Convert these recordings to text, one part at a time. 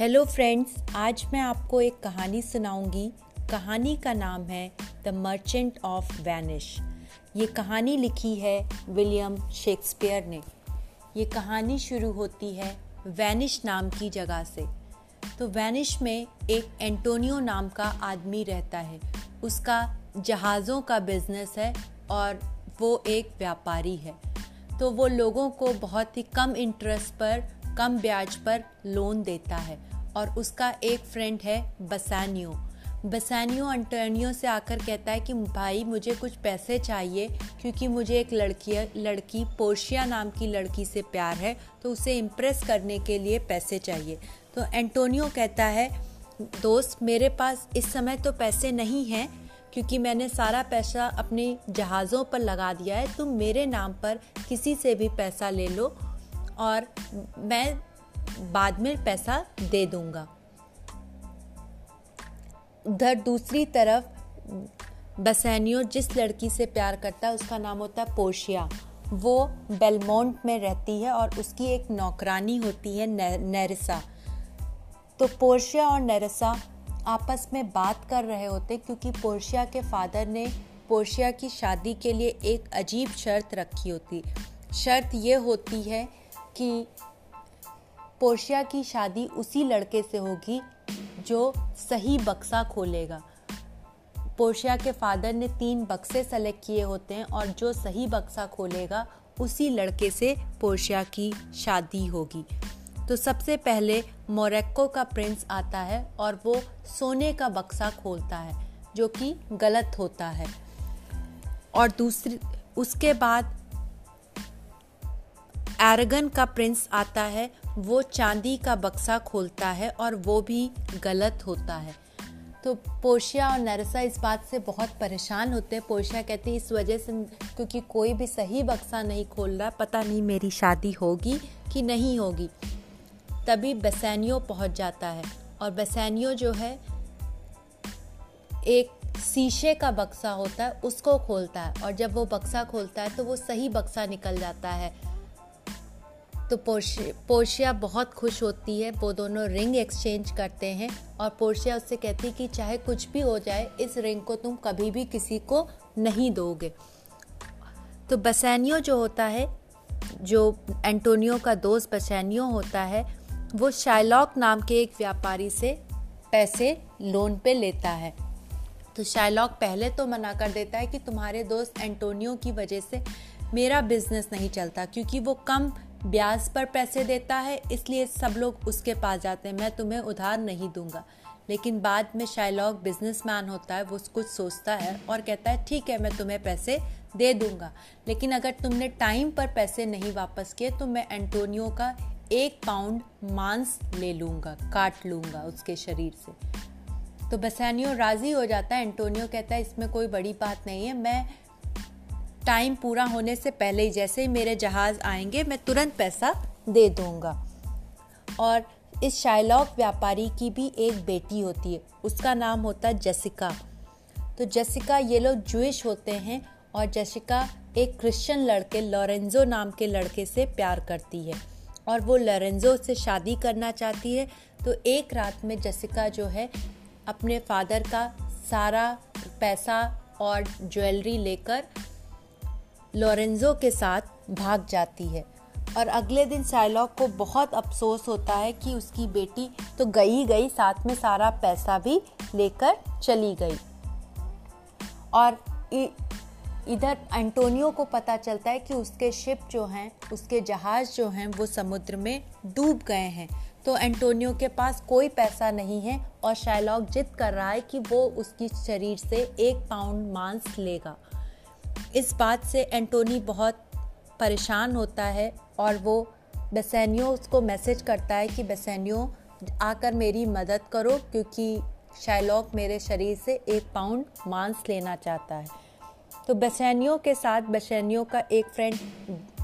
Hello friends आज मैं आपको एक कहानी सुनाऊँगी। कहानी का नाम है द मर्चेंट ऑफ़ वैनिश ये कहानी लिखी है विलियम शेक्सपियर ने। ये कहानी शुरू होती है वैनिश नाम की जगह से। तो वैनिश में एक एंटोनियो नाम का आदमी रहता है। उसका जहाज़ों का बिज़नेस है और वो एक व्यापारी है। तो वो लोगों को बहुत ही कम इंटरेस्ट पर कम ब्याज पर लोन देता है और उसका एक फ्रेंड है बसानियो। बसानियो अंटर्नियो से आकर कहता है कि, भाई, मुझे कुछ पैसे चाहिए क्योंकि मुझे एक लड़की लड़की पोर्शिया नाम की लड़की से प्यार है तो उसे इम्प्रेस करने के लिए पैसे चाहिए। तो एंटोनियो कहता है, दोस्त, मेरे पास इस समय तो पैसे नहीं हैं क्योंकि मैंने सारा पैसा अपने जहाज़ों पर लगा दिया है। तुम मेरे नाम पर किसी से भी पैसा ले लो और मैं बाद में पैसा दे दूँगा। उधर दूसरी तरफ़, बसैनियो जिस लड़की से प्यार करता है, उसका नाम होता है पोशिया। वो बेलमोंट में रहती है और उसकी एक नौकरानी होती है नरसा। तो पोर्शिया और नेरिसा आपस में बात कर रहे होते क्योंकि पोर्शिया के फादर ने पोर्शिया की शादी के लिए एक अजीब शर्त रखी होती। शर्त ये होती है कि पोर्शिया की शादी उसी लड़के से होगी जो सही बक्सा खोलेगा। पोर्शिया के फादर ने तीन बक्से सेलेक्ट किए होते हैं और जो सही बक्सा खोलेगा, उसी लड़के से पोर्शिया की शादी होगी। तो सबसे पहले मोरक्को का प्रिंस आता है और वो सोने का बक्सा खोलता है, जो कि गलत होता है। और दूसरी, उसके बाद एरगन का प्रिंस आता है, वो चांदी का बक्सा खोलता है और वो भी गलत होता है। तो पोशिया और नरसा इस बात से बहुत परेशान होते हैं। पोशिया कहती है, इस वजह से क्योंकि कोई भी सही बक्सा नहीं खोल रहा, पता नहीं मेरी शादी होगी कि नहीं होगी। तभी बसैनियो पहुँच जाता है और बसैनियो जो है, एक शीशे का बक्सा होता है, उसको खोलता है और जब वो बक्सा खोलता है तो वो सही बक्सा निकल जाता है। तो पोर्शिया बहुत खुश होती है, वो दोनों रिंग एक्सचेंज करते हैं और पोर्शिया उससे कहती है कि चाहे कुछ भी हो जाए, इस रिंग को तुम कभी भी किसी को नहीं दोगे। तो बसैनियो जो होता है, जो एंटोनियो का दोस्त बसैनियो होता है, वो शाइलॉक नाम के एक व्यापारी से पैसे लोन पे लेता है। तो शाइलॉक पहले तो मना कर देता है कि तुम्हारे दोस्त एंटोनियो की वजह से मेरा बिज़नेस नहीं चलता, क्योंकि वो कम ब्याज पर पैसे देता है, इसलिए सब लोग उसके पास जाते हैं। मैं तुम्हें उधार नहीं दूँगा। लेकिन बाद में शाइलॉक बिजनेसमैन होता है, वो कुछ सोचता है और कहता है, ठीक है, मैं तुम्हें पैसे दे दूँगा। लेकिन अगर तुमने टाइम पर पैसे नहीं वापस किए तो मैं एंटोनियो का एक पाउंड मांस ले लूँगा, काट लूँगा उसके शरीर से। तो बसैनियो राज़ी हो जाता है। एंटोनियो कहता है, इसमें कोई बड़ी बात नहीं है। मैं टाइम पूरा होने से पहले ही जैसे ही मेरे जहाज़ आएँगे, मैं तुरंत पैसा दे दूँगा। और इस शाइलॉक व्यापारी की भी एक बेटी होती है, उसका नाम होता है जसिका तो जसिका ये लोग जुइश होते हैं और जसिका एक क्रिश्चियन लड़के लॉरेंजो नाम के लड़के से प्यार करती है। और वो लॉरेंजो से शादी करना चाहती है। तो एक रात में जसिका जो है, अपने फादर का सारा पैसा और ज्वेलरी लेकर लॉरेंजो के साथ भाग जाती है। और अगले दिन साइलॉक को बहुत अफसोस होता है कि उसकी बेटी तो गई गई, साथ में सारा पैसा भी लेकर चली गई। और इधर एंटोनियो को पता चलता है कि उसके शिप जो हैं, उसके जहाज़ जो हैं, वो समुद्र में डूब गए हैं। तो एंटोनियो के पास कोई पैसा नहीं है और शाइलॉक जिद कर रहा है कि वो उसकी शरीर से एक पाउंड मांस लेगा। इस बात से एंटोनी बहुत परेशान होता है और वो बेसैनियो उसको मैसेज करता है कि बेसैनियो, आकर मेरी मदद करो क्योंकि शाइलॉक मेरे शरीर से एक पाउंड मांस लेना चाहता है। तो बेसैनियो के साथ बेसैनियो का एक फ्रेंड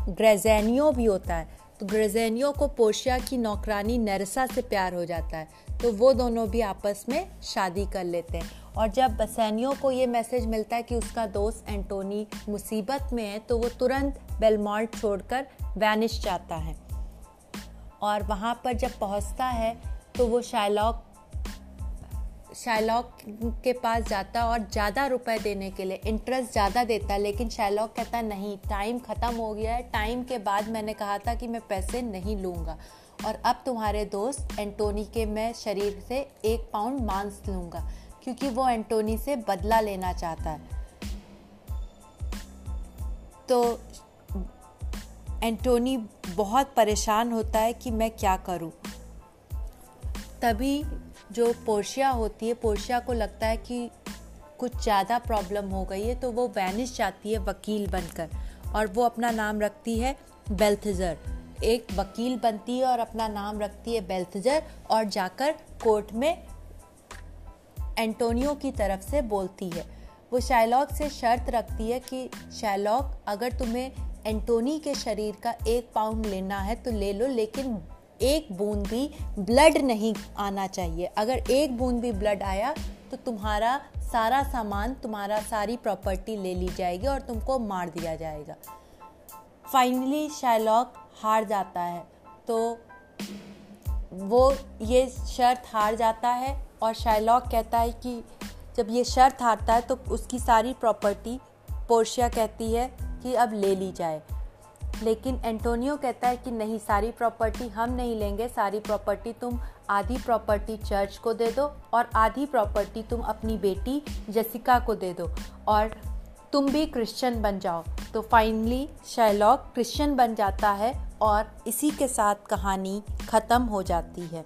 ग्रेजैनियो भी होता है। तो ग्रेजेनियो को पोशिया की नौकरानी नरसा से प्यार हो जाता है। तो वो दोनों भी आपस में शादी कर लेते हैं। और जब बसैनियों को ये मैसेज मिलता है कि उसका दोस्त एंटोनी मुसीबत में है तो वो तुरंत बेलमॉल्ट छोड़कर वैनिश जाता है। और वहाँ पर जब पहुँचता है तो वो शायलॉक शायलॉक के पास जाता और ज़्यादा रुपए देने के लिए इंटरेस्ट ज़्यादा देता, लेकिन शायलॉक कहता, नहीं टाइम ख़त्म हो गया है। टाइम के बाद मैंने कहा था कि मैं पैसे नहीं लूँगा। और अब तुम्हारे दोस्त एंटोनी के मैं शरीर से एक पाउंड मांस लूँगा। क्योंकि वो एंटोनी से बदला लेना चाहता है। तो एंटोनी बहुत परेशान होता है कि मैं क्या करूँ। तभी जो पोर्शिया होती है, पोर्शिया को लगता है कि कुछ ज़्यादा प्रॉब्लम हो गई है तो वो वैनिश जाती है वकील बनकर और वो अपना नाम रखती है बेल्थजर। एक वकील बनती है और अपना नाम रखती है बेल्थजर और जाकर कोर्ट में एंटोनियो की तरफ़ से बोलती है। वो शायलॉक से शर्त रखती है कि शायलॉक, अगर तुम्हें एंटोनी के शरीर का एक पाउंड लेना है तो ले लो, लेकिन एक बूंद भी ब्लड नहीं आना चाहिए। अगर एक बूंद भी ब्लड आया तो तुम्हारा सारा सामान, तुम्हारा सारी प्रॉपर्टी ले ली जाएगी और तुमको मार दिया जाएगा। फाइनली शायलॉक हार जाता है। तो वो ये शर्त हार जाता है। और शायलॉक कहता है कि जब ये शर्त हारता है तो उसकी सारी प्रॉपर्टी पोर्शिया कहती है कि अब ले ली जाए। लेकिन एंटोनियो कहता है कि नहीं, सारी प्रॉपर्टी हम नहीं लेंगे, सारी प्रॉपर्टी तुम आधी प्रॉपर्टी चर्च को दे दो और आधी प्रॉपर्टी तुम अपनी बेटी जसिका को दे दो और तुम भी क्रिश्चियन बन जाओ। तो फाइनली शैलॉक क्रिश्चियन बन जाता है और इसी के साथ कहानी ख़त्म हो जाती है।